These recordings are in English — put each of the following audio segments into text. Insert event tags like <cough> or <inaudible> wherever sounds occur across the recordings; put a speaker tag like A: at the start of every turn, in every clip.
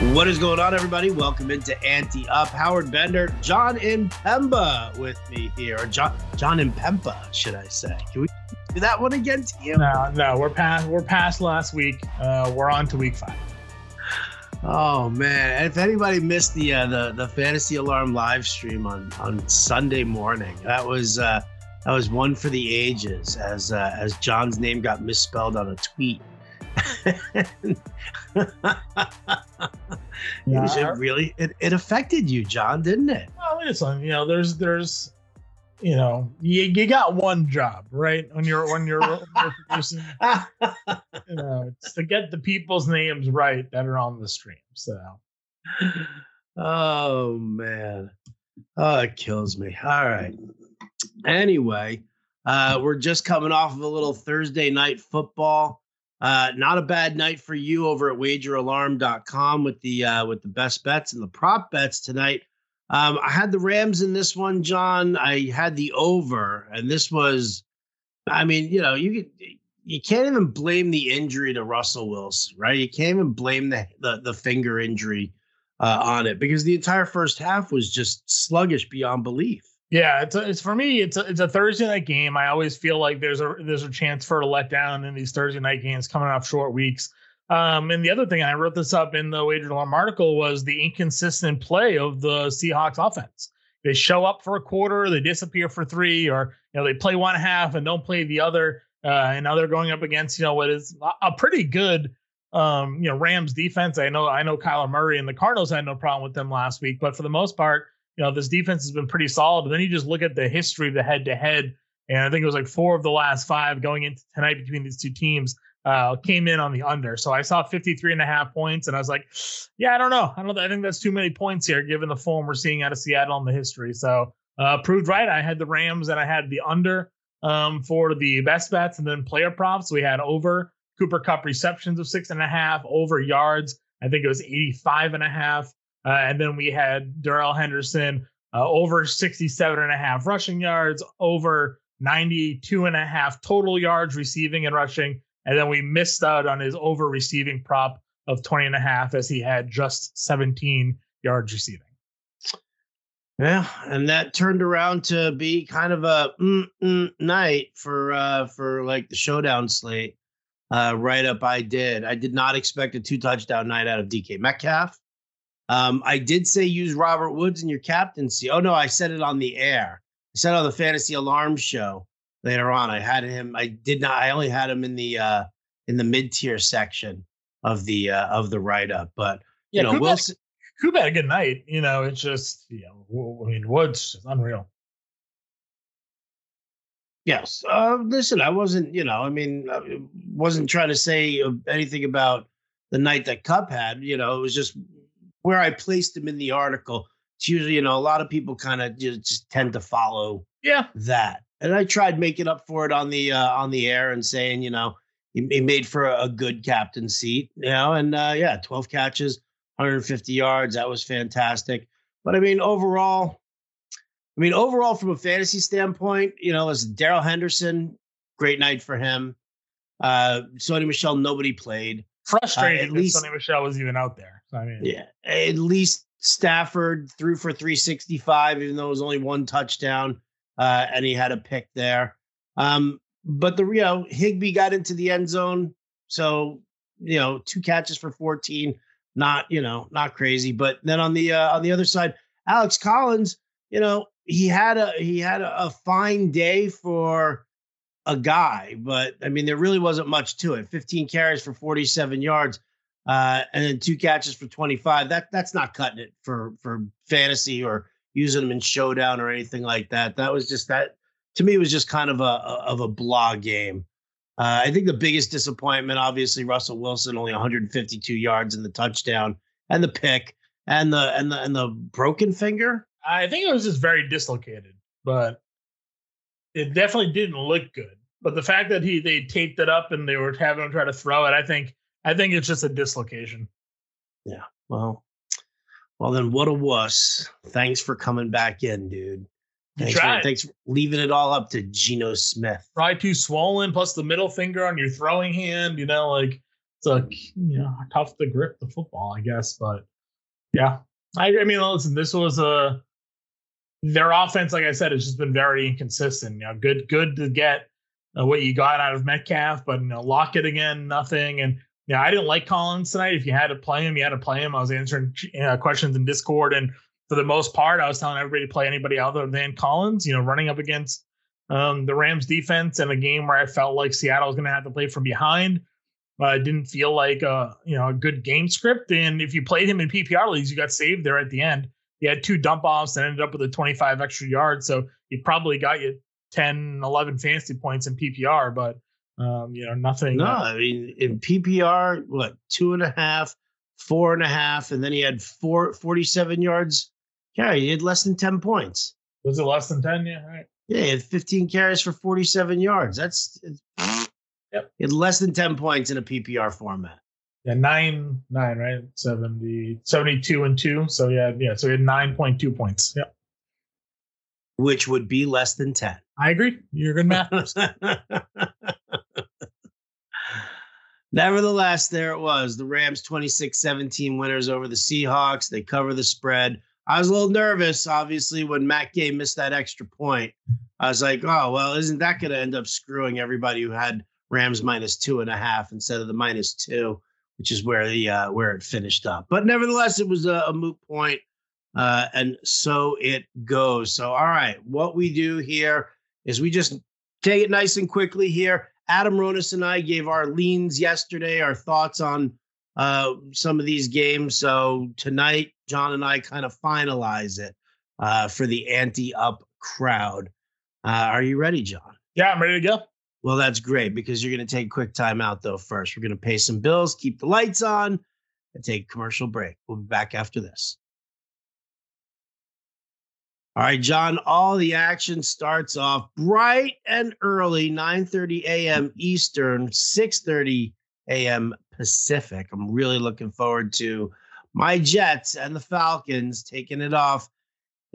A: What is going on, everybody? Welcome into Ante Up. Howard Bender, John Impemba with me here. John John Impemba, should I say? Can we do that one again to you?
B: No, no, we're past we're past last week. Uh, we're on to week five.
A: Oh man! If anybody missed the uh, the the fantasy alarm live stream on on Sunday morning, that was uh, that was one for the ages. As uh, as John's name got misspelled on a tweet yeah. it really it, it affected you, John, didn't it?
B: Well, listen, you know, there's there's you know, you, you got one job, right? When you're when you're, when you're <laughs> producing, you know, it's to get the people's names right that are on the stream. So
A: oh man. Oh, it kills me. All right. Anyway, uh, we're just coming off of a little Thursday night football. Uh, not a bad night for you over at wageralarm.com with the uh, with the best bets and the prop bets tonight. Um, I had the Rams in this one, John. I had the over, and this was, I mean, you know, you you can't even blame the injury to Russell Wilson, right? You can't even blame the the, the finger injury uh, on it because the entire first half was just sluggish beyond belief.
B: Yeah, it's a, it's for me. It's a, it's a Thursday night game. I always feel like there's a there's a chance for a letdown in these Thursday night games coming off short weeks. Um, and the other thing, I wrote this up in the Wager Alarm article, was the inconsistent play of the Seahawks offense. They show up for a quarter, they disappear for three, or you know they play one half and don't play the other. Uh, and now they're going up against you know what is a pretty good um, you know Rams defense. I know I know Kyler Murray and the Cardinals had no problem with them last week, but for the most part you know, this defense has been pretty solid. And then you just look at the history of the head to head. And I think it was like four of the last five going into tonight between these two teams uh, came in on the under. So I saw 53 and a half points and I was like, yeah, I don't know. I don't I think that's too many points here given the form we're seeing out of Seattle and the history. So uh, proved right. I had the Rams and I had the under um, for the best bets and then player props. We had over Cooper Kupp receptions of six and a half, over yards. I think it was 85 and a half. Uh, and then we had Darrell Henderson uh, over 67 and a half rushing yards, over 92 and a half total yards receiving and rushing. And then we missed out on his over receiving prop of 20 and a half as he had just 17 yards receiving.
A: Yeah, and that turned around to be kind of a mm, mm, night for uh for like the showdown slate. Uh, right up, I did. I did not expect a two touchdown night out of DK Metcalf. Um, I did say use Robert Woods in your captaincy. Oh no, I said it on the air. I said on the fantasy alarm show later on. I had him. I did not. I only had him in the uh, in the mid tier section of the uh, of the write up. But you yeah, know, Wilson.
B: Coop had a good night. You know, it's just you know, I mean, Woods is unreal.
A: Yes. Uh, listen, I wasn't. You know, I mean, I wasn't trying to say anything about the night that Kupp had. You know, it was just where I placed him in the article. It's usually, you know, a lot of people kind of just, just tend to follow
B: yeah
A: that. And I tried making up for it on the uh, on the air and saying, you know, he, he made for a, a, good captain seat, you know, and uh, yeah, 12 catches, 150 yards. That was fantastic. But I mean, overall, I mean, overall, from a fantasy standpoint, you know, as Darrell Henderson, great night for him. Uh, Sony Michel, nobody played.
B: Frustrating uh, at least Sony Michel was even out there. I mean,
A: yeah, at least Stafford threw for 365, even though it was only one touchdown, uh, and he had a pick there. Um, but the you know Higbee got into the end zone, so you know two catches for 14, not you know not crazy. But then on the uh, on the other side, Alex Collins, you know he had a he had a fine day for a guy, but I mean, there really wasn't much to it. 15 carries for 47 yards, uh, and then two catches for 25. That that's not cutting it for for fantasy or using them in showdown or anything like that. That was just that to me it was just kind of a, a of a blah game. Uh, I think the biggest disappointment, obviously, Russell Wilson only 152 yards in the touchdown and the pick and the and the and the broken finger.
B: I think it was just very dislocated, but it definitely didn't look good. But the fact that he they taped it up and they were having him try to throw it, I think I think it's just a dislocation.
A: Yeah. Well, well then what a wuss. Thanks for coming back in, dude. Thanks for, thanks for leaving it all up to Geno Smith.
B: Probably too swollen, plus the middle finger on your throwing hand. You know, like it's a you know tough to grip the football, I guess. But yeah, I, I mean, listen, this was a their offense, like I said, has just been very inconsistent. You know, good good to get uh, what you got out of Metcalf, but you know, Lockett again, nothing. And yeah, I didn't like Collins tonight. If you had to play him, you had to play him. I was answering uh, questions in Discord, and for the most part, I was telling everybody to play anybody other than Collins. You know, running up against um, the Rams defense in a game where I felt like Seattle was going to have to play from behind. Uh, didn't feel like a you know a good game script. And if you played him in PPR leagues, you got saved there at the end. He had two dump offs and ended up with a 25 extra yards. So he probably got you 10, 11 fantasy points in PPR, but um, you know nothing.
A: No, uh, I mean in PPR, what two and a half, four and a half, and then he had four 47 yards. Yeah, he had less than 10 points.
B: Was it less than 10? Yeah, right.
A: Yeah, he had 15 carries for 47 yards. That's yep. He had less than 10 points in a PPR format.
B: Yeah, nine, nine, right? 70, 72 and two. So yeah, yeah. So he had 9.2 points. Yep.
A: Which would be less than 10.
B: I agree. You're a good math. <laughs>
A: Nevertheless, there it was. The Rams 26 17 winners over the Seahawks. They cover the spread. I was a little nervous, obviously, when Matt Gay missed that extra point. I was like, oh, well, isn't that going to end up screwing everybody who had Rams minus two and a half instead of the minus two, which is where the uh, where it finished up. But nevertheless, it was a, a moot point, uh, and so it goes. So, all right, what we do here is we just take it nice and quickly here. Adam Ronis and I gave our leans yesterday, our thoughts on uh, some of these games. So tonight, John and I kind of finalize it uh, for the Ante Up crowd. Uh, are you ready, John?
B: Yeah, I'm ready to go.
A: Well, that's great because you're going to take a quick time out, though, first. We're going to pay some bills, keep the lights on, and take a commercial break. We'll be back after this. All right, John, all the action starts off bright and early, 9:30 a.m. Eastern, 6:30 a.m. Pacific. I'm really looking forward to my Jets and the Falcons taking it off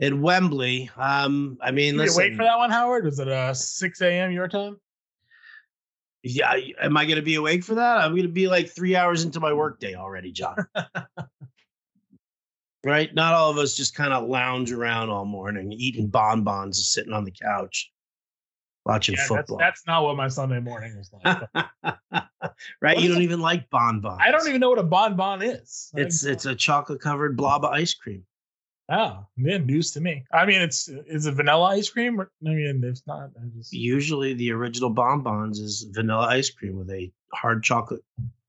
A: at Wembley. Um, I mean,
B: listen, wait for that one, Howard. Was it uh 6 a.m. your time?
A: Yeah, am I going to be awake for that? I'm going to be like three hours into my workday already, John. <laughs> right? Not all of us just kind of lounge around all morning, eating bonbons, and sitting on the couch watching yeah, football.
B: That's, that's, not what my Sunday morning is like. <laughs>
A: right? You don't even like bonbons.
B: I don't even know what a bonbon is.
A: It's it's a chocolate covered blob of ice cream.
B: Oh, yeah, news to me. I mean, it's is it vanilla ice cream? Or, I mean, it's not.
A: Just... Usually, the original bonbons is vanilla ice cream with a hard chocolate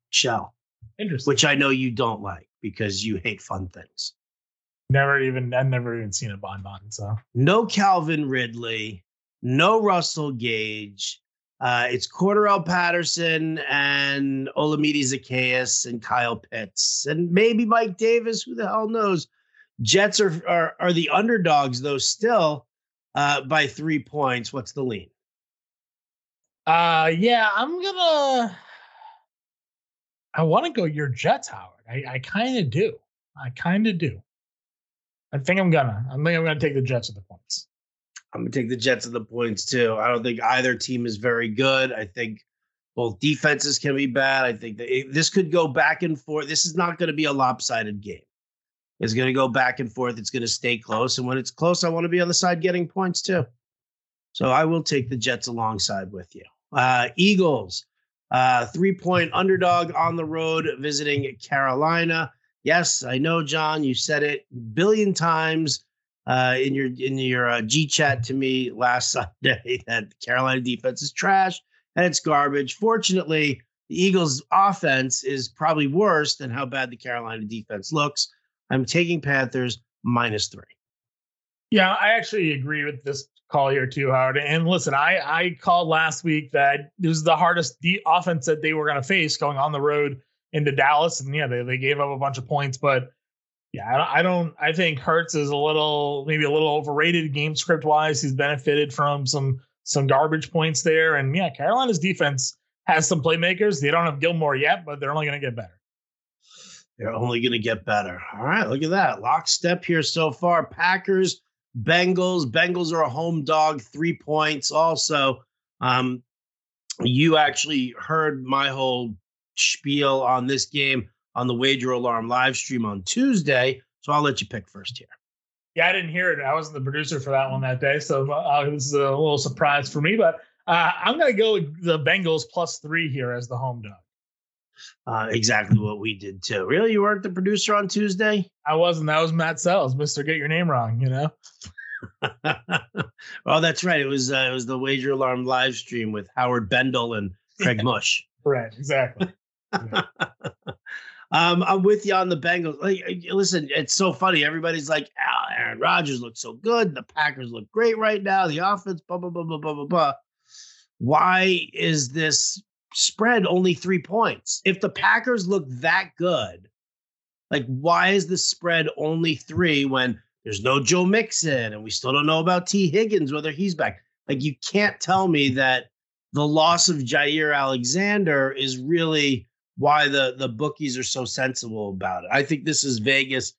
A: shell.
B: Interesting.
A: Which I know you don't like because you hate fun things.
B: Never even I've never even seen a bonbon. So
A: no Calvin Ridley no Russell Gage. Uh, it's Cordarrelle Patterson and Olamide Zaccheaus and Kyle Pitts and maybe Mike Davis. Who the hell knows? Jets are are, are the underdogs though still uh, by three points. What's the lean?
B: Uh, yeah, I'm gonna. I want to go your Jets, Howard. I, I kind of do. I kind of do. I think I'm gonna. I think I'm gonna take the Jets at the points.
A: I'm gonna take the Jets at the points too. I don't think either team is very good. I think both defenses can be bad. I think that this could go back and forth. This is not going to be a lopsided game. It's going to go back and forth. It's going to stay close, and when it's close, I want to be on the side getting points too. So I will take the Jets alongside with you. Uh, Eagles, uh, three point underdog on the road visiting Carolina. Yes, I know, John. You said it billion times uh, in your in your uh, G chat to me last <laughs> Sunday that the Carolina defense is trash and it's garbage. Fortunately, the Eagles' offense is probably worse than how bad the Carolina defense looks. I'm taking Panthers minus three.
B: Yeah, I actually agree with this call here too, Howard. And listen, I I called last week that this is the hardest de- offense that they were going to face going on the road into Dallas, and yeah, they they gave up a bunch of points, but yeah, I don't. I think Hurts is a little, maybe a little overrated game script wise. He's benefited from some some garbage points there, and yeah, Carolina's defense has some playmakers. They don't have Gilmore yet, but they're only going to get better.
A: They're only going to get better. All right, look at that lockstep here so far. Packers, Bengals. Bengals are a home dog, three points. Also, um, you actually heard my whole spiel on this game on the Wager Alarm live stream on Tuesday. So I'll let you pick first here.
B: Yeah, I didn't hear it. I wasn't the producer for that one that day, so uh, this is a little surprise for me. But uh, I'm going to go with the Bengals plus three here as the home dog.
A: Uh, exactly what we did too. Really, you weren't the producer on Tuesday?
B: I wasn't. That was Matt Sells, Mister Get Your Name Wrong. You know. <laughs>
A: oh, that's right. It was uh, it was the Wager Alarm live stream with Howard Bendel and Craig <laughs> Mush.
B: Right. Exactly.
A: Um, I'm with you on the Bengals. Like, listen, it's so funny. Everybody's like, oh, Aaron Rodgers looks so good. The Packers look great right now. The offense, blah blah blah blah blah blah blah. Why is this spread only three points. If the Packers look that good, like why is the spread only three when there's no Joe Mixon and we still don't know about T. Higgins whether he's back? Like you can't tell me that the loss of Jaire Alexander is really why the the bookies are so sensible about it. I think this is Vegas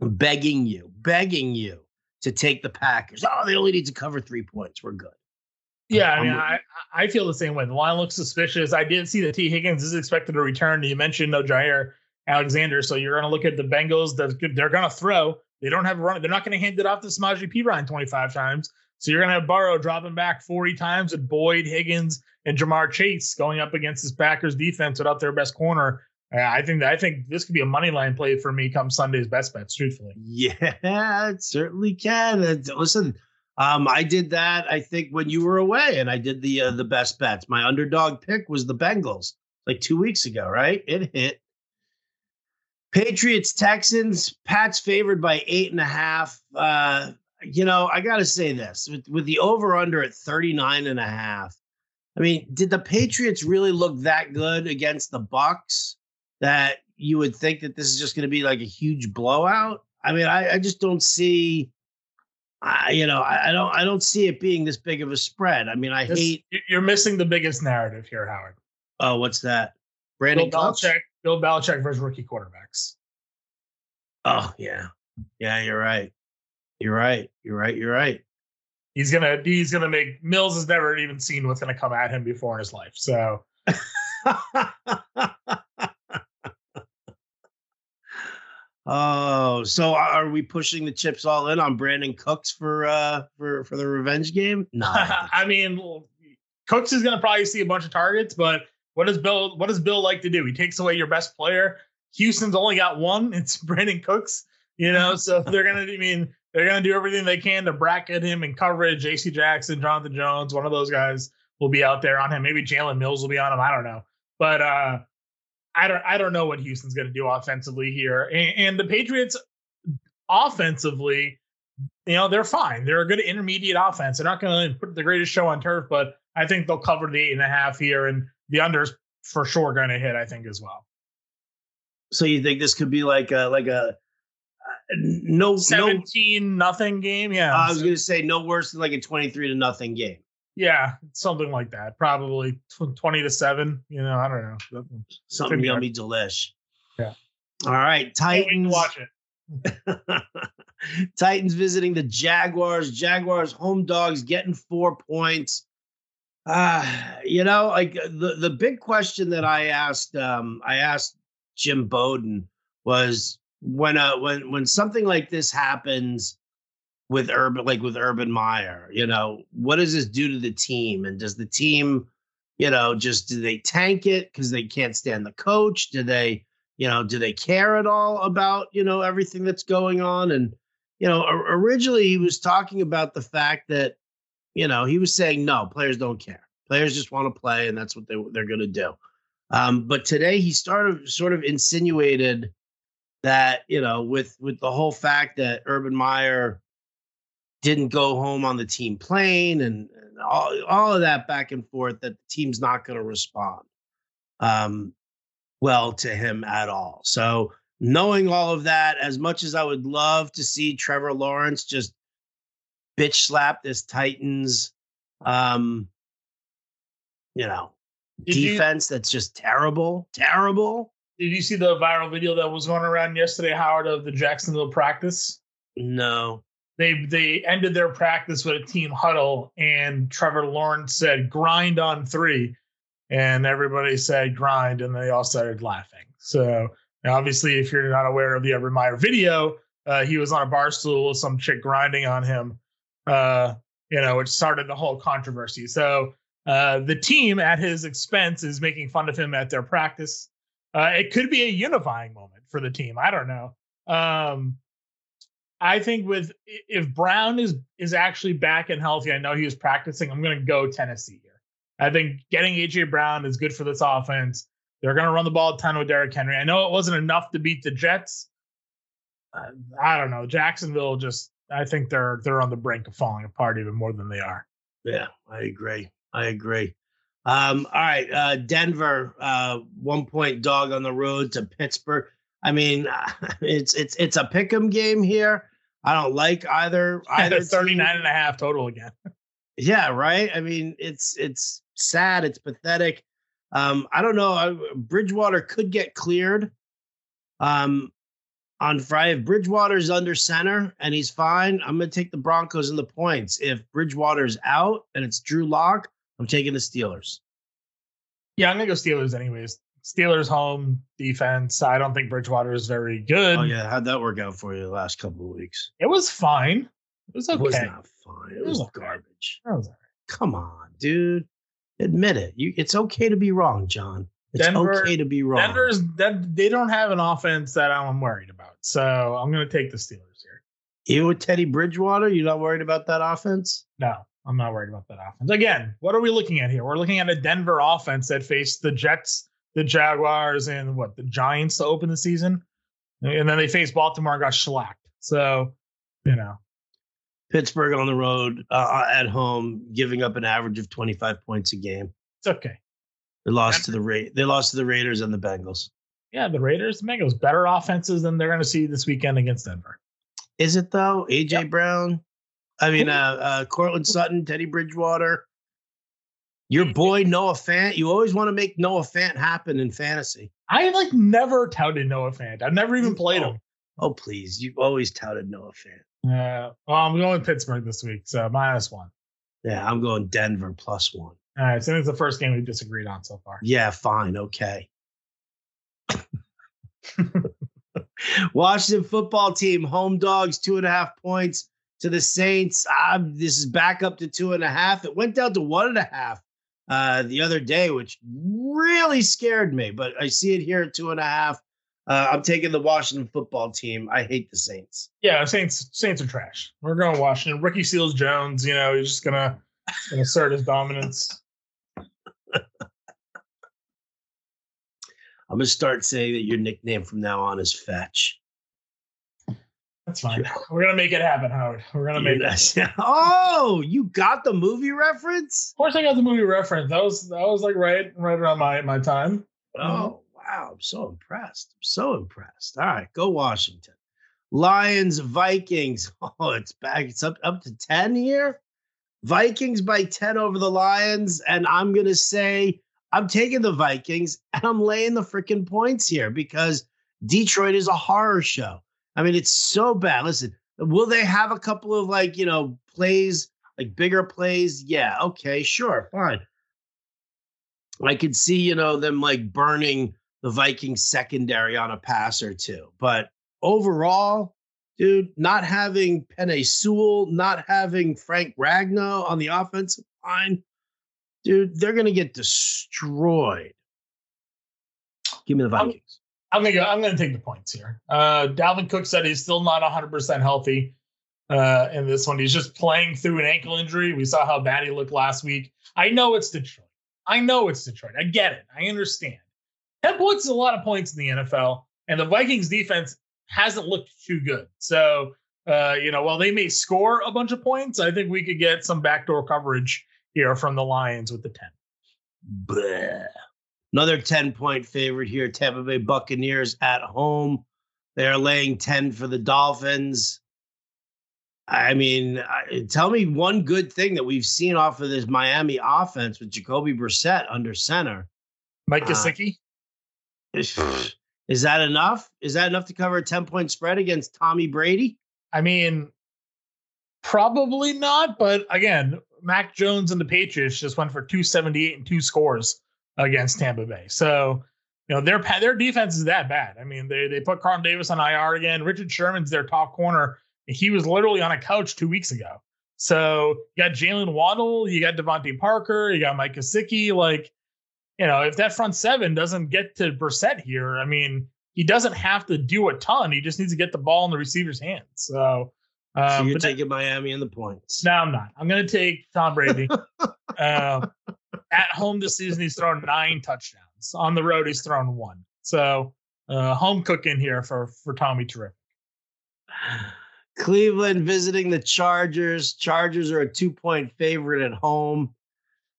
A: begging you, begging you to take the Packers. Oh, they only need to cover three points. We're good.
B: Yeah, I mean, I, I feel the same way. The line looks suspicious. I did see that T. Higgins is expected to return. You mentioned uh, no Jaire Alexander, so you're going to look at the Bengals. They're going to throw. They don't have a run. They're not going to hand it off to Samaje Perine 25 times. So you're going to have Burrow dropping back 40 times with Boyd, Higgins, and Ja'Marr Chase going up against this Packers defense without their best corner. I think that I think this could be a money line play for me come Sunday's best bets. Truthfully,
A: yeah, it certainly can. Listen, um, I did that. I think when you were away, and I did the uh, the best bets. My underdog pick was the Bengals, like two weeks ago, right? It hit. Patriots Texans. Pat's favored by eight and a half. Uh, you know, I got to say this with, with the over under at 39 and a half. I mean, did the Patriots really look that good against the Bucks that you would think that this is just going to be like a huge blowout? I mean, I, I just don't see I, you know, I, I, don't, I don't see it being this big of a spread. I mean, I this, hate.
B: You're missing the biggest narrative here, Howard.
A: Oh, what's that? Brandon
B: Bill Belichick, Bill Belichick versus rookie quarterbacks.
A: Oh yeah, yeah, you're right. You're right. You're right. You're right.
B: He's gonna, he's gonna make Mills has never even seen what's gonna come at him before in his life. So. <laughs>
A: Oh, so are we pushing the chips all in on Brandin Cooks for uh for for the revenge game?
B: No. <laughs> I mean, Cooks is going to probably see a bunch of targets, but what does Bill what does Bill like to do? He takes away your best player. Houston's only got one. <laughs> It's Brandin Cooks, you know, so they're going to I mean, they're going to do everything they can to bracket him in coverage. JC Jackson, Jonathan Jones, one of those guys will be out there on him. Maybe Jalen Mills will be on him. I don't know. But uh I don't I don't know what Houston's going to do offensively here. And, and, the Patriots offensively, you know, they're fine. They're a good intermediate offense. They're not going to put the greatest show on turf, but I think they'll cover the eight and a half here, and the unders for sure going to hit. I think as well.
A: So you think this could be like a like a no
B: seventeen no, nothing game? Yeah,
A: I was going to say no worse than like a twenty three to nothing game.
B: Yeah, something like that. Probably twenty to seven. You know, I don't know.
A: Something yummy, delish.
B: Yeah.
A: All right, Titans.
B: Watch it. <laughs>
A: Titans visiting the Jaguars. Jaguars home dogs getting four points. Uh, you know, like the the big question that I asked, um, I asked Jim Bowden was when uh when when something like this happens with Urban, like with Urban Meyer, you know, what does this do to the team? And does the team, you know, just do they tank it because they can't stand the coach? Do they, you know, do they care at all about, you know, everything that's going on? And, you know, originally he was talking about the fact that, you know, he was saying, no, players don't care. Players just want to play and that's what they, they're going to do. Um, but today he started sort of insinuated that, you know, with, with the whole fact that Urban Meyer, didn't go home on the team plane and, and all, all of that back and forth that the team's not going to respond um, well to him at all. So knowing all of that, as much as I would love to see Trevor Lawrence just bitch slap this Titans, um, you know, Did defense you, that's just terrible, terrible.
B: Did you see the viral video that was going around yesterday, Howard, of the Jacksonville practice?
A: No
B: they they ended their practice with a team huddle, and Trevor Lawrence said, "Grind on three. and everybody said grind, and they all started laughing. So obviously, if you're not aware of the Urban Meyer video, uh, he was on a bar stool with some chick grinding on him, uh, you know, which started the whole controversy. So uh, the team at his expense is making fun of him at their practice. Uh, it could be a unifying moment for the team. I don't know. Um, I think with if Brown is is actually back and healthy, I know he was practicing. I'm going to go Tennessee here. I think getting AJ Brown is good for this offense. They're going to run the ball a ton with Derrick Henry. I know it wasn't enough to beat the Jets. Uh, I don't know. Jacksonville just I think they're they're on the brink of falling apart even more than they are.
A: Yeah, I agree. I agree. Um, all right, uh, Denver, uh, one point dog on the road to Pittsburgh. I mean, <laughs> it's it's it's a pick'em game here. I don't like either <laughs> either
B: 39 team. and a half total again. <laughs>
A: yeah, right. I mean, it's it's sad, it's pathetic. Um, I don't know. Bridgewater could get cleared. Um, on Friday, if Bridgewater's under center and he's fine, I'm going to take the Broncos and the points. If Bridgewater's out and it's Drew Lock, I'm taking the Steelers.
B: Yeah, I'm going to go Steelers anyways. Steelers home defense. I don't think Bridgewater is very good.
A: Oh yeah, how'd that work out for you the last couple of weeks?
B: It was fine. It was okay. It
A: was not fine. It, it was, was garbage. Was Come on, dude. Admit it. You, it's okay to be wrong, John. It's Denver, okay to be wrong.
B: Denver's that they don't have an offense that I'm worried about. So I'm going to take the Steelers here.
A: Even with Teddy Bridgewater, you're not worried about that offense?
B: No, I'm not worried about that offense. Again, what are we looking at here? We're looking at a Denver offense that faced the Jets, the Jaguars, and what the Giants to open the season, and then they faced Baltimore and got shellacked. So, you know,
A: Pittsburgh on the road, uh, at home, giving up an average of 25 points a game.
B: It's okay.
A: They lost to the Ra- They lost to the Raiders and the Bengals.
B: Yeah, the Raiders, the Bengals, better offenses than they're going to see this weekend against Denver.
A: Is it though? AJ yep. Brown, I mean, uh, uh, Courtland Sutton, Teddy Bridgewater. Your boy Noah Fant. You always want to make Noah Fant happen in fantasy.
B: I like never touted Noah Fant. I've never even played
A: oh.
B: him.
A: Oh please, you've always touted Noah Fant.
B: Yeah. Well, I'm going Pittsburgh this week, so minus one.
A: Yeah, I'm going Denver plus one.
B: All right, so it's the first game we disagreed on so far.
A: Yeah, fine, okay. <laughs> Washington football team, home dogs, two and a half points to the Saints. Uh, this is back up to two and a half. It went down to one and a half uh, the other day, which really scared me. But I see it here at two and a half. Uh, I'm taking the Washington football team. I hate the Saints.
B: Yeah, Saints. Saints are trash. We're going Washington. Ricky Seals Jones. You know, he's just gonna, gonna assert his dominance. <laughs>
A: I'm gonna start saying that your nickname from now on is Fetch.
B: That's fine. We're gonna make it happen, Howard. We're gonna make
A: it. <laughs> oh, you got the movie reference?
B: Of course, I got the movie reference. That was that was like right right around my my time.
A: Oh mm-hmm. wow! I'm so impressed. I'm so impressed. All right, go Washington. Lions, Vikings. <laughs> Oh, it's back. It's up up to ten here. Vikings by ten over the Lions, and I'm gonna say I'm taking the Vikings, and I'm laying the freaking points here because Detroit is a horror show. I mean, it's so bad. Listen, will they have a couple of like, you know, plays, like bigger plays? Yeah, okay, sure, fine. I could see, you know, them like burning the Vikings secondary on a pass or two. But overall, dude, not having Penei Sewell, not having Frank Ragnow on the offensive line, dude, they're gonna get destroyed. Give me the Vikings.
B: I'm gonna go. I'm gonna take the points here. Uh, Dalvin Cook said he's still not 100 percent healthy uh, in this one. He's just playing through an ankle injury. We saw how bad he looked last week. I know it's Detroit. I know it's Detroit. I get it. I understand. 10 points is a lot of points in the NFL, and the Vikings defense hasn't looked too good. So, uh, you know, while they may score a bunch of points, I think we could get some backdoor coverage here from the Lions with the 10.
A: Bleh. Another 10 point favorite here, Tampa Bay Buccaneers at home. They are laying 10 for the Dolphins. I mean, tell me one good thing that we've seen off of this Miami offense with Jacoby Brissett under center.
B: Mike uh, Gesicki.
A: Uh, is, is that enough? Is that enough to cover a 10 point spread against Tommy Brady?
B: I mean, probably not. But again, Mac Jones and the Patriots just went for 278 and two scores against Tampa Bay. So, you know, their their defense is that bad. I mean, they they put Carlton Davis on IR again. Richard Sherman's their top corner. He was literally on a couch two weeks ago. So you got Jaylen Waddle, you got DeVante Parker, you got Mike Gesicki. Like, you know, if that front seven doesn't get to Brissett here, I mean, he doesn't have to do a ton. He just needs to get the ball in the receiver's hands. So,
A: um, so you're taking Miami in the points.
B: No, I'm not. I'm going to take Tom Brady. uh, <laughs> at home this season, he's thrown nine touchdowns. On the road, he's thrown one. So, uh, home cooking here for for Tommy Terrific. <sighs>
A: Cleveland visiting the Chargers. Chargers are a two point favorite at home.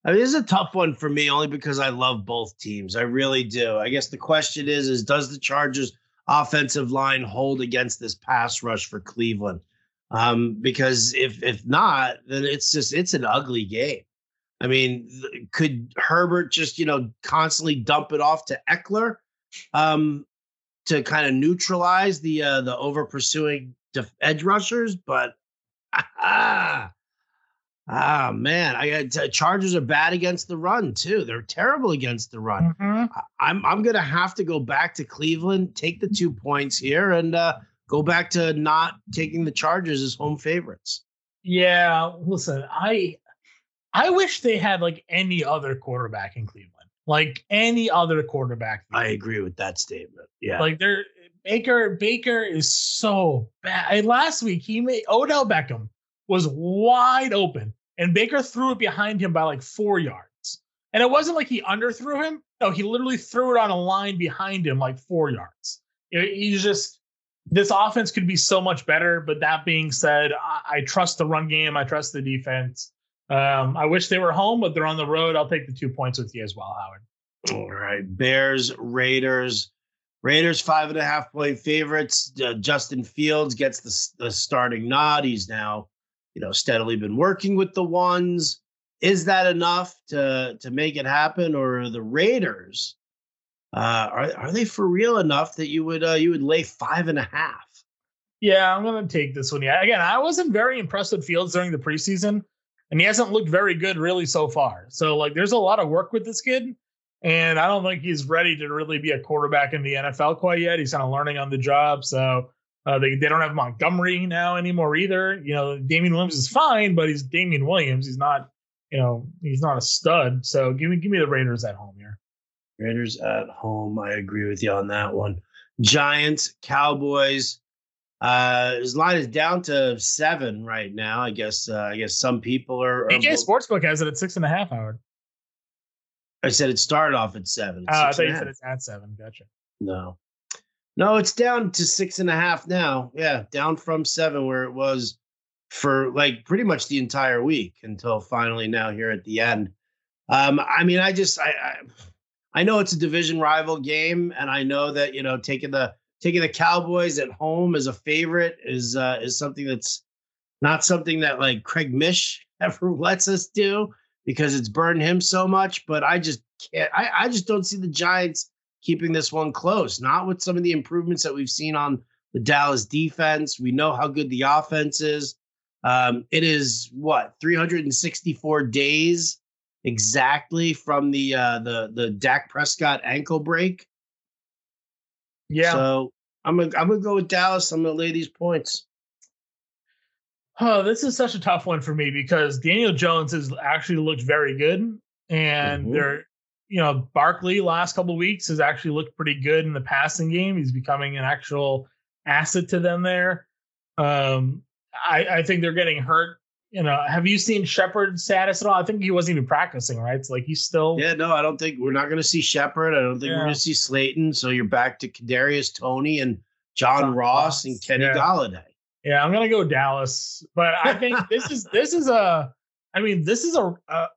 A: I mean, this is a tough one for me only because I love both teams. I really do. I guess the question is, is does the Chargers offensive line hold against this pass rush for Cleveland? Um, because if if not, then it's just it's an ugly game. I mean, could Herbert just you know constantly dump it off to Ekeler um, to kind of neutralize the uh, the over pursuing edge rushers? But ah, <laughs> Ah man, I got uh, Chargers are bad against the run too. They're terrible against the run. Mm-hmm. I'm I'm gonna have to go back to Cleveland, take the two points here, and uh, go back to not taking the Chargers as home favorites.
B: Yeah, listen, I I wish they had like any other quarterback in Cleveland, like any other quarterback.
A: I agree with that statement. Yeah,
B: like they're Baker. Baker is so bad. I, Last week he made Odell Beckham was wide open and Baker threw it behind him by like four yards. And it wasn't like he underthrew him. No, he literally threw it on a line behind him like four yards. He's just this offense could be so much better. But that being said, I, I trust the run game. I trust the defense. Um, I wish they were home, but they're on the road. I'll take the two points with you as well, Howard.
A: All right, Bears, Raiders. Raiders five and a half point favorites. Uh, Justin Fields gets the, the starting nod. He's now you know, steadily been working with the ones. Is that enough to to make it happen, or the Raiders uh, are are they for real enough that you would uh, you would lay five and a half?
B: Yeah, I'm gonna take this one. Yeah, again, I wasn't very impressed with Fields during the preseason, and he hasn't looked very good really so far. So like, there's a lot of work with this kid, and I don't think he's ready to really be a quarterback in the NFL quite yet. He's kind of learning on the job. So uh, they, they don't have Montgomery now anymore either. You know, Damien Williams is fine, but he's Damien Williams. He's not, you know, he's not a stud. So give me give me the Raiders at home here.
A: Raiders at home. I agree with you on that one. Giants, Cowboys. Uh, his line is down to seven right now. I guess. Uh, I guess some people are. are
B: Sportsbook has it at six and a half. Howard.
A: I said it started off at seven.
B: Oh, I thought you said it's at seven. Gotcha.
A: No. No, it's down to six and a half now. Yeah, down from seven where it was for like pretty much the entire week until finally now here at the end. Um, I mean, I just I, I I know it's a division rival game, and I know that you know taking the taking the Cowboys at home as a favorite is uh, is something that's not something that like Craig Mish <laughs> ever lets us do because it's burned him so much. But I just can't. I, I just don't see the Giants keeping this one close. Not with some of the improvements that we've seen on the Dallas defense. We know how good the offense is. Um, it is what 364 days exactly from the uh, the the Dak Prescott ankle break. Yeah. So I'm gonna I'm gonna go with Dallas. I'm gonna lay these points.
B: Oh, this is such a tough one for me because Daniel Jones has actually looked very good, and mm-hmm. they're you know, Barkley last couple weeks has actually looked pretty good in the passing game. He's becoming an actual asset to them there. Um, I, I think they're getting hurt. You know, have you seen Shepard's status at all? I think he wasn't even practicing, right? It's like he's still.
A: Yeah, no, I don't think we're not going to see Shepard. I don't think yeah. we're going to see Slayton. So you're back to Kadarius Toney and John, John Ross, Ross and Kenny yeah. Golladay.
B: Yeah, I'm going to go Dallas, but I think <laughs> this is this is a. I mean, this is a, a,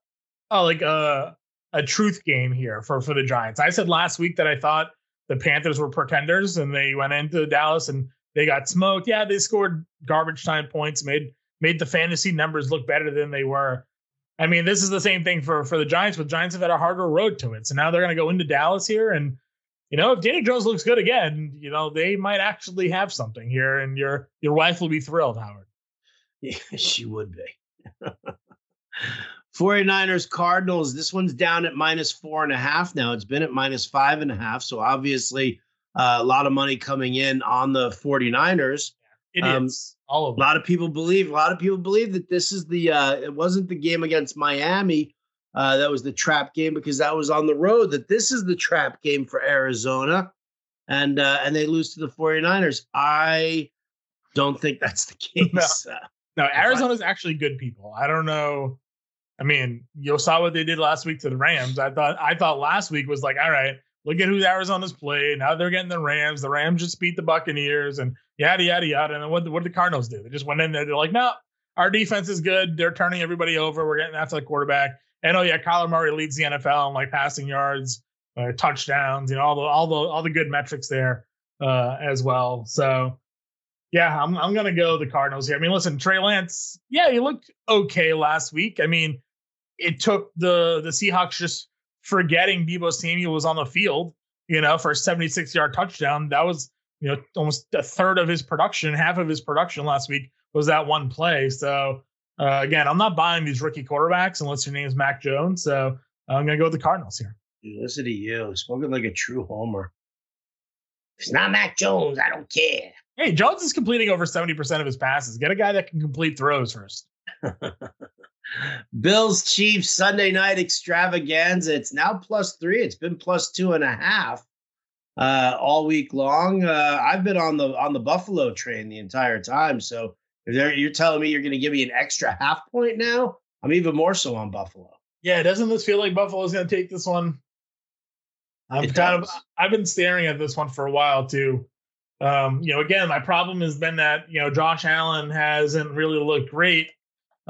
B: a like a a truth game here for for the Giants. I said last week that I thought the Panthers were pretenders and they went into Dallas and they got smoked. Yeah, they scored garbage time points, made made the fantasy numbers look better than they were. I mean, this is the same thing for for the Giants, but Giants have had a harder road to it. So now they're going to go into Dallas here, and you know, if Danny Jones looks good again, you know, they might actually have something here, and your your wife will be thrilled, Howard.
A: Yeah, <laughs> she would be. <laughs> 49ers Cardinals. This one's down at minus four and a half now. It's been at minus five and a half. So obviously, uh, a lot of money coming in on the 49ers.
B: It um, is all of
A: them. A lot of people believe. A lot of people believe that this is the. Uh, it wasn't the game against Miami. Uh, that was the trap game because that was on the road. That this is the trap game for Arizona, and uh, and they lose to the 49ers. I don't think that's the <laughs> case.
B: No, no Arizona's actually good people. I don't know. I mean, you saw what they did last week to the Rams. I thought I thought last week was like, all right, look at who Arizona's played. Now they're getting the Rams. The Rams just beat the Buccaneers and yada yada yada. And then what, what did the Cardinals do? They just went in there. They're like, no, our defense is good. They're turning everybody over. We're getting after the quarterback. And oh yeah, Kyler Murray leads the NFL in like passing yards, uh, touchdowns, you know, all the all the all the good metrics there uh, as well. So yeah, I'm I'm gonna go the Cardinals here. I mean, listen, Trey Lance, yeah, he looked okay last week. I mean, it took the the Seahawks just forgetting Deebo Samuel was on the field, you know, for a 76 yard touchdown. That was, you know, almost a third of his production, half of his production last week was that one play. So uh, again, I'm not buying these rookie quarterbacks unless your name is Mac Jones. So I'm going to go with the Cardinals here.
A: Dude, listen to you, spoken like a true homer. It's not Mac Jones. I don't care.
B: Hey, Jones is completing over 70% of his passes. Get a guy that can complete throws first. <laughs>
A: Bills Chiefs Sunday night extravaganza. It's now plus three. It's been plus two and a half uh, all week long. Uh, I've been on the on the Buffalo train the entire time. So if you're telling me you're going to give me an extra half point now, I'm even more so on Buffalo.
B: Yeah, doesn't this feel like Buffalo's going to take this one? I'm it kind does. of I've been staring at this one for a while too. Um, you know, again, my problem has been that you know Josh Allen hasn't really looked great.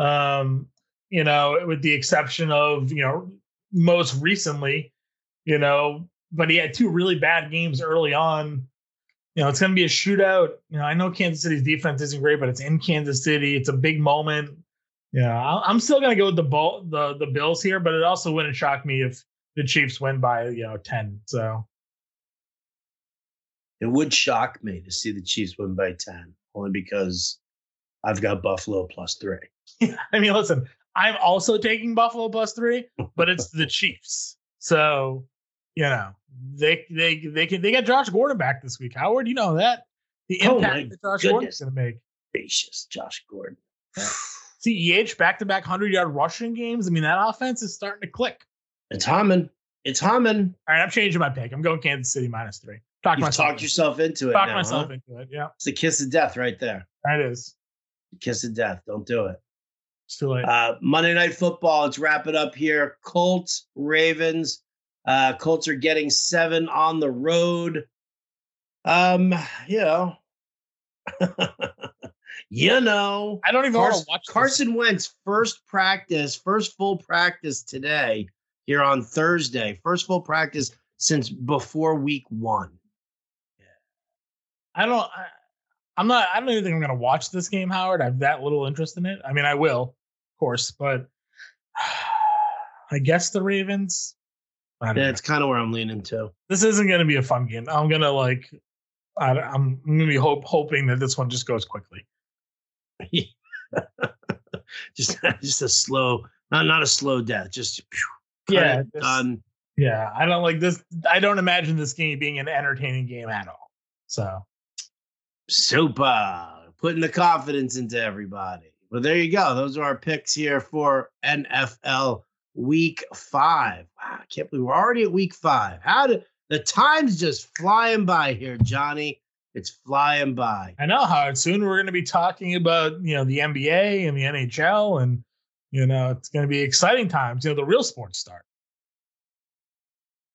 B: Um, you know, with the exception of, you know, most recently, you know, but he had two really bad games early on. You know, it's going to be a shootout. You know, I know Kansas City's defense isn't great, but it's in Kansas City. It's a big moment. Yeah, I'm still going to go with the ball, the the Bills here, but it also wouldn't shock me if the Chiefs win by you know ten. So
A: it would shock me to see the Chiefs win by ten, only because I've got Buffalo plus three. <laughs>
B: I mean, listen, I'm also taking Buffalo plus three, but it's the Chiefs. So, you know, they they they can they got Josh Gordon back this week. Howard, you know that the oh impact oh that Josh goodness. Gordon's going to make.
A: Gracious, Josh Gordon.
B: CEH back to back hundred yard rushing games. I mean, that offense is starting to click.
A: It's humming. It's humming.
B: All right, I'm changing my pick. I'm going Kansas City minus three.
A: Talk You've myself talked yourself into it.
B: Talk
A: now,
B: myself
A: huh?
B: into it. Yeah.
A: It's a kiss of death right there.
B: That is.
A: Kiss of death. Don't do it.
B: It's too late.
A: Uh, Monday Night Football. Let's wrap it up here. Colts, Ravens. Uh, Colts are getting seven on the road. Um, you know, <laughs> you know,
B: I don't even Carson, want to watch
A: Carson this. Wentz first practice, first full practice today here on Thursday. First full practice since before week one. Yeah.
B: I don't. I, I'm not. I don't even think I'm going to watch this game, Howard. I have that little interest in it. I mean, I will, course, but <sighs> I guess the Ravens.
A: yeah, know. it's kind of where I'm leaning to.
B: This isn't going to be a fun game. I'm gonna like, I, am I'm gonna be hope hoping that this one just goes quickly. <laughs>
A: just <laughs> just a slow, not not a slow death. Just
B: yeah, done. Yeah, I don't like this. I don't imagine this game being an entertaining game at all. So
A: super putting the confidence into everybody. Well, there you go. Those are our picks here for NFL Week Five. Wow, I can't believe we're already at Week Five. How did the time's just flying by here, Johnny? It's flying by.
B: I know how soon we're going to be talking about you know the NBA and the NHL, and you know it's going to be exciting times. You know the real sports start.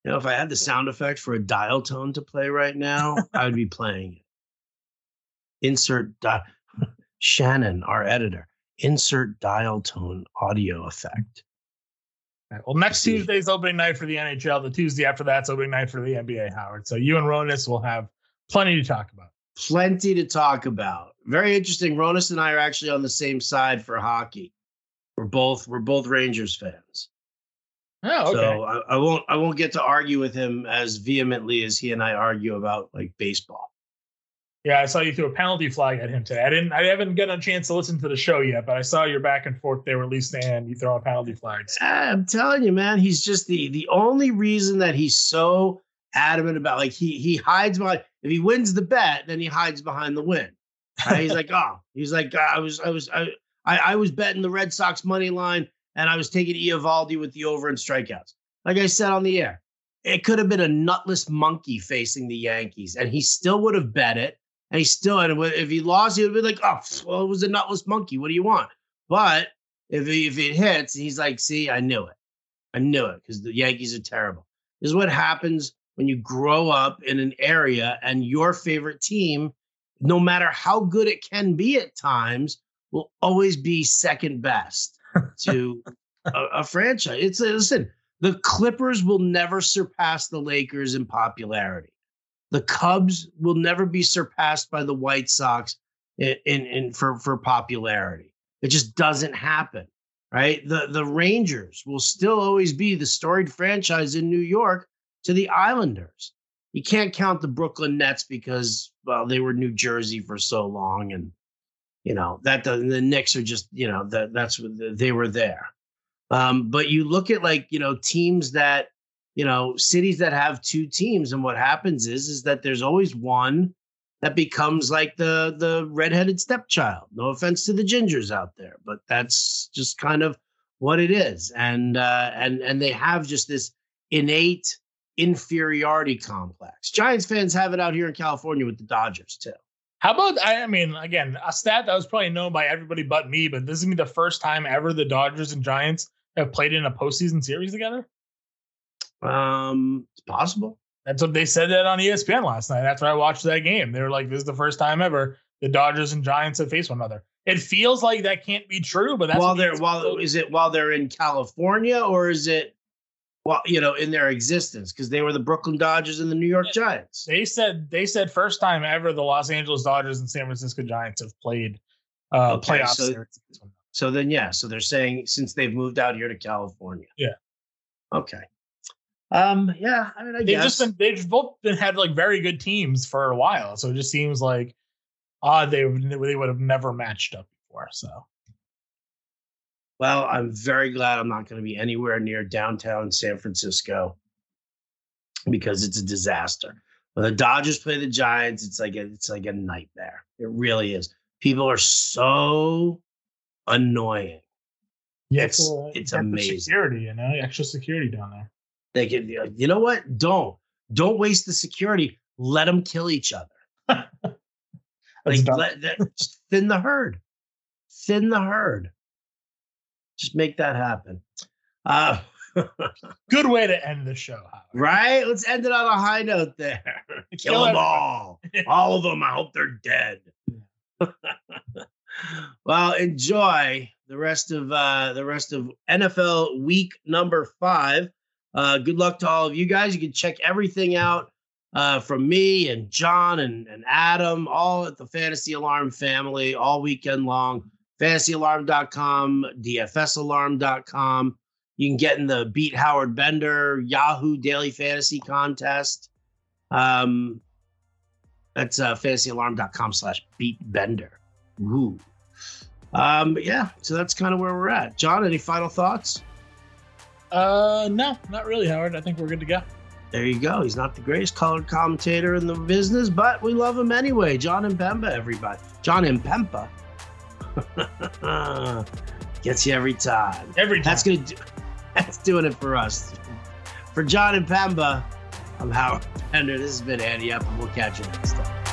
A: You know, if I had the sound effect for a dial tone to play right now, <laughs> I would be playing it. Insert dial. Shannon, our editor, insert dial tone audio effect.
B: Right, well, next Tuesday's opening night for the NHL. The Tuesday after that's opening night for the NBA, Howard. So you and Ronis will have plenty to talk about.
A: Plenty to talk about. Very interesting. Ronis and I are actually on the same side for hockey. We're both we're both Rangers fans.
B: Oh, okay.
A: So I, I won't I won't get to argue with him as vehemently as he and I argue about like baseball.
B: Yeah, I saw you threw a penalty flag at him today. I didn't. I haven't gotten a chance to listen to the show yet, but I saw your back and forth there, at least, and you throw a penalty flags.
A: I'm telling you, man, he's just the the only reason that he's so adamant about like he he hides behind if he wins the bet, then he hides behind the win. Right? he's like, <laughs> oh, he's like, I was I was I, I I was betting the Red Sox money line and I was taking Eovaldi with the over and strikeouts. Like I said on the air, it could have been a nutless monkey facing the Yankees, and he still would have bet it and he still, and if he lost, he would be like, oh, well, it was a nutless monkey. What do you want? But if, if it hits, he's like, see, I knew it. I knew it because the Yankees are terrible. This is what happens when you grow up in an area and your favorite team, no matter how good it can be at times, will always be second best to a, a, franchise. It's listen, the Clippers will never surpass the Lakers in popularity. The Cubs will never be surpassed by the White Sox in, in, in for, for popularity. It just doesn't happen, right? The the Rangers will still always be the storied franchise in New York to the Islanders. You can't count the Brooklyn Nets because well they were New Jersey for so long, and you know that the, the Knicks are just you know that that's they were there. Um, but you look at like you know teams that you know, cities that have two teams, and what happens is is that there's always one that becomes like the the redheaded stepchild. No offense to the gingers out there, but that's just kind of what it is. And uh, and and they have just this innate inferiority complex. Giants fans have it out here in California with the Dodgers too.
B: How about I mean, again, a stat that was probably known by everybody but me, but this is gonna be the first time ever the Dodgers and Giants have played in a postseason series together.
A: Um, it's possible.
B: That's what they said that on ESPN last night. That's why I watched that game. They were like, "This is the first time ever the Dodgers and Giants have faced one another." It feels like that can't be true, but that's
A: while they're while is it while they're in California or is it well you know in their existence because they were the Brooklyn Dodgers and the New York Giants.
B: They said they said first time ever the Los Angeles Dodgers and San Francisco Giants have played uh okay, playoff
A: so, series. So then yeah, so they're saying since they've moved out here to California.
B: Yeah.
A: Okay. Um, yeah, I mean, I
B: they've
A: guess.
B: just been they've both been had like very good teams for a while, so it just seems like odd they they would have never matched up before. So,
A: well, I'm very glad I'm not going to be anywhere near downtown San Francisco because it's a disaster. When the Dodgers play the Giants, it's like a, it's like a nightmare. It really is. People are so annoying.
B: Yeah, it's it's amazing. Security, you know, extra security down there.
A: They can, be, you know what? Don't don't waste the security. Let them kill each other. like let, that, just thin the herd, thin the herd. Just make that happen. Uh, <laughs>
B: Good way to end the show, Howard.
A: right? Let's end it on a high note there. <laughs> Kill, Kill them all, all of them. I hope they're dead. <laughs> well, enjoy the rest of uh, the rest of NFL Week Number Five. Uh, good luck to all of you guys. You can check everything out uh, from me and John and, and Adam, all at the Fantasy Alarm family all weekend long. FantasyAlarm.com, DFSAlarm.com. You can get in the Beat Howard Bender Yahoo Daily Fantasy Contest. Um, that's uh, FantasyAlarm.com slash Beat Bender. Ooh. Um, yeah, so that's kind of where we're at. John, any final thoughts?
B: Uh, no, not really, Howard. I think we're good to go.
A: There you go. He's not the greatest colored commentator in the business, but we love him anyway. John Impemba, everybody. John Impemba <laughs> gets you every time.
B: Every time.
A: That's gonna do. <laughs> That's doing it for us. For John Impemba, I'm Howard Bender. This has been Ante Up, and we'll catch you next time.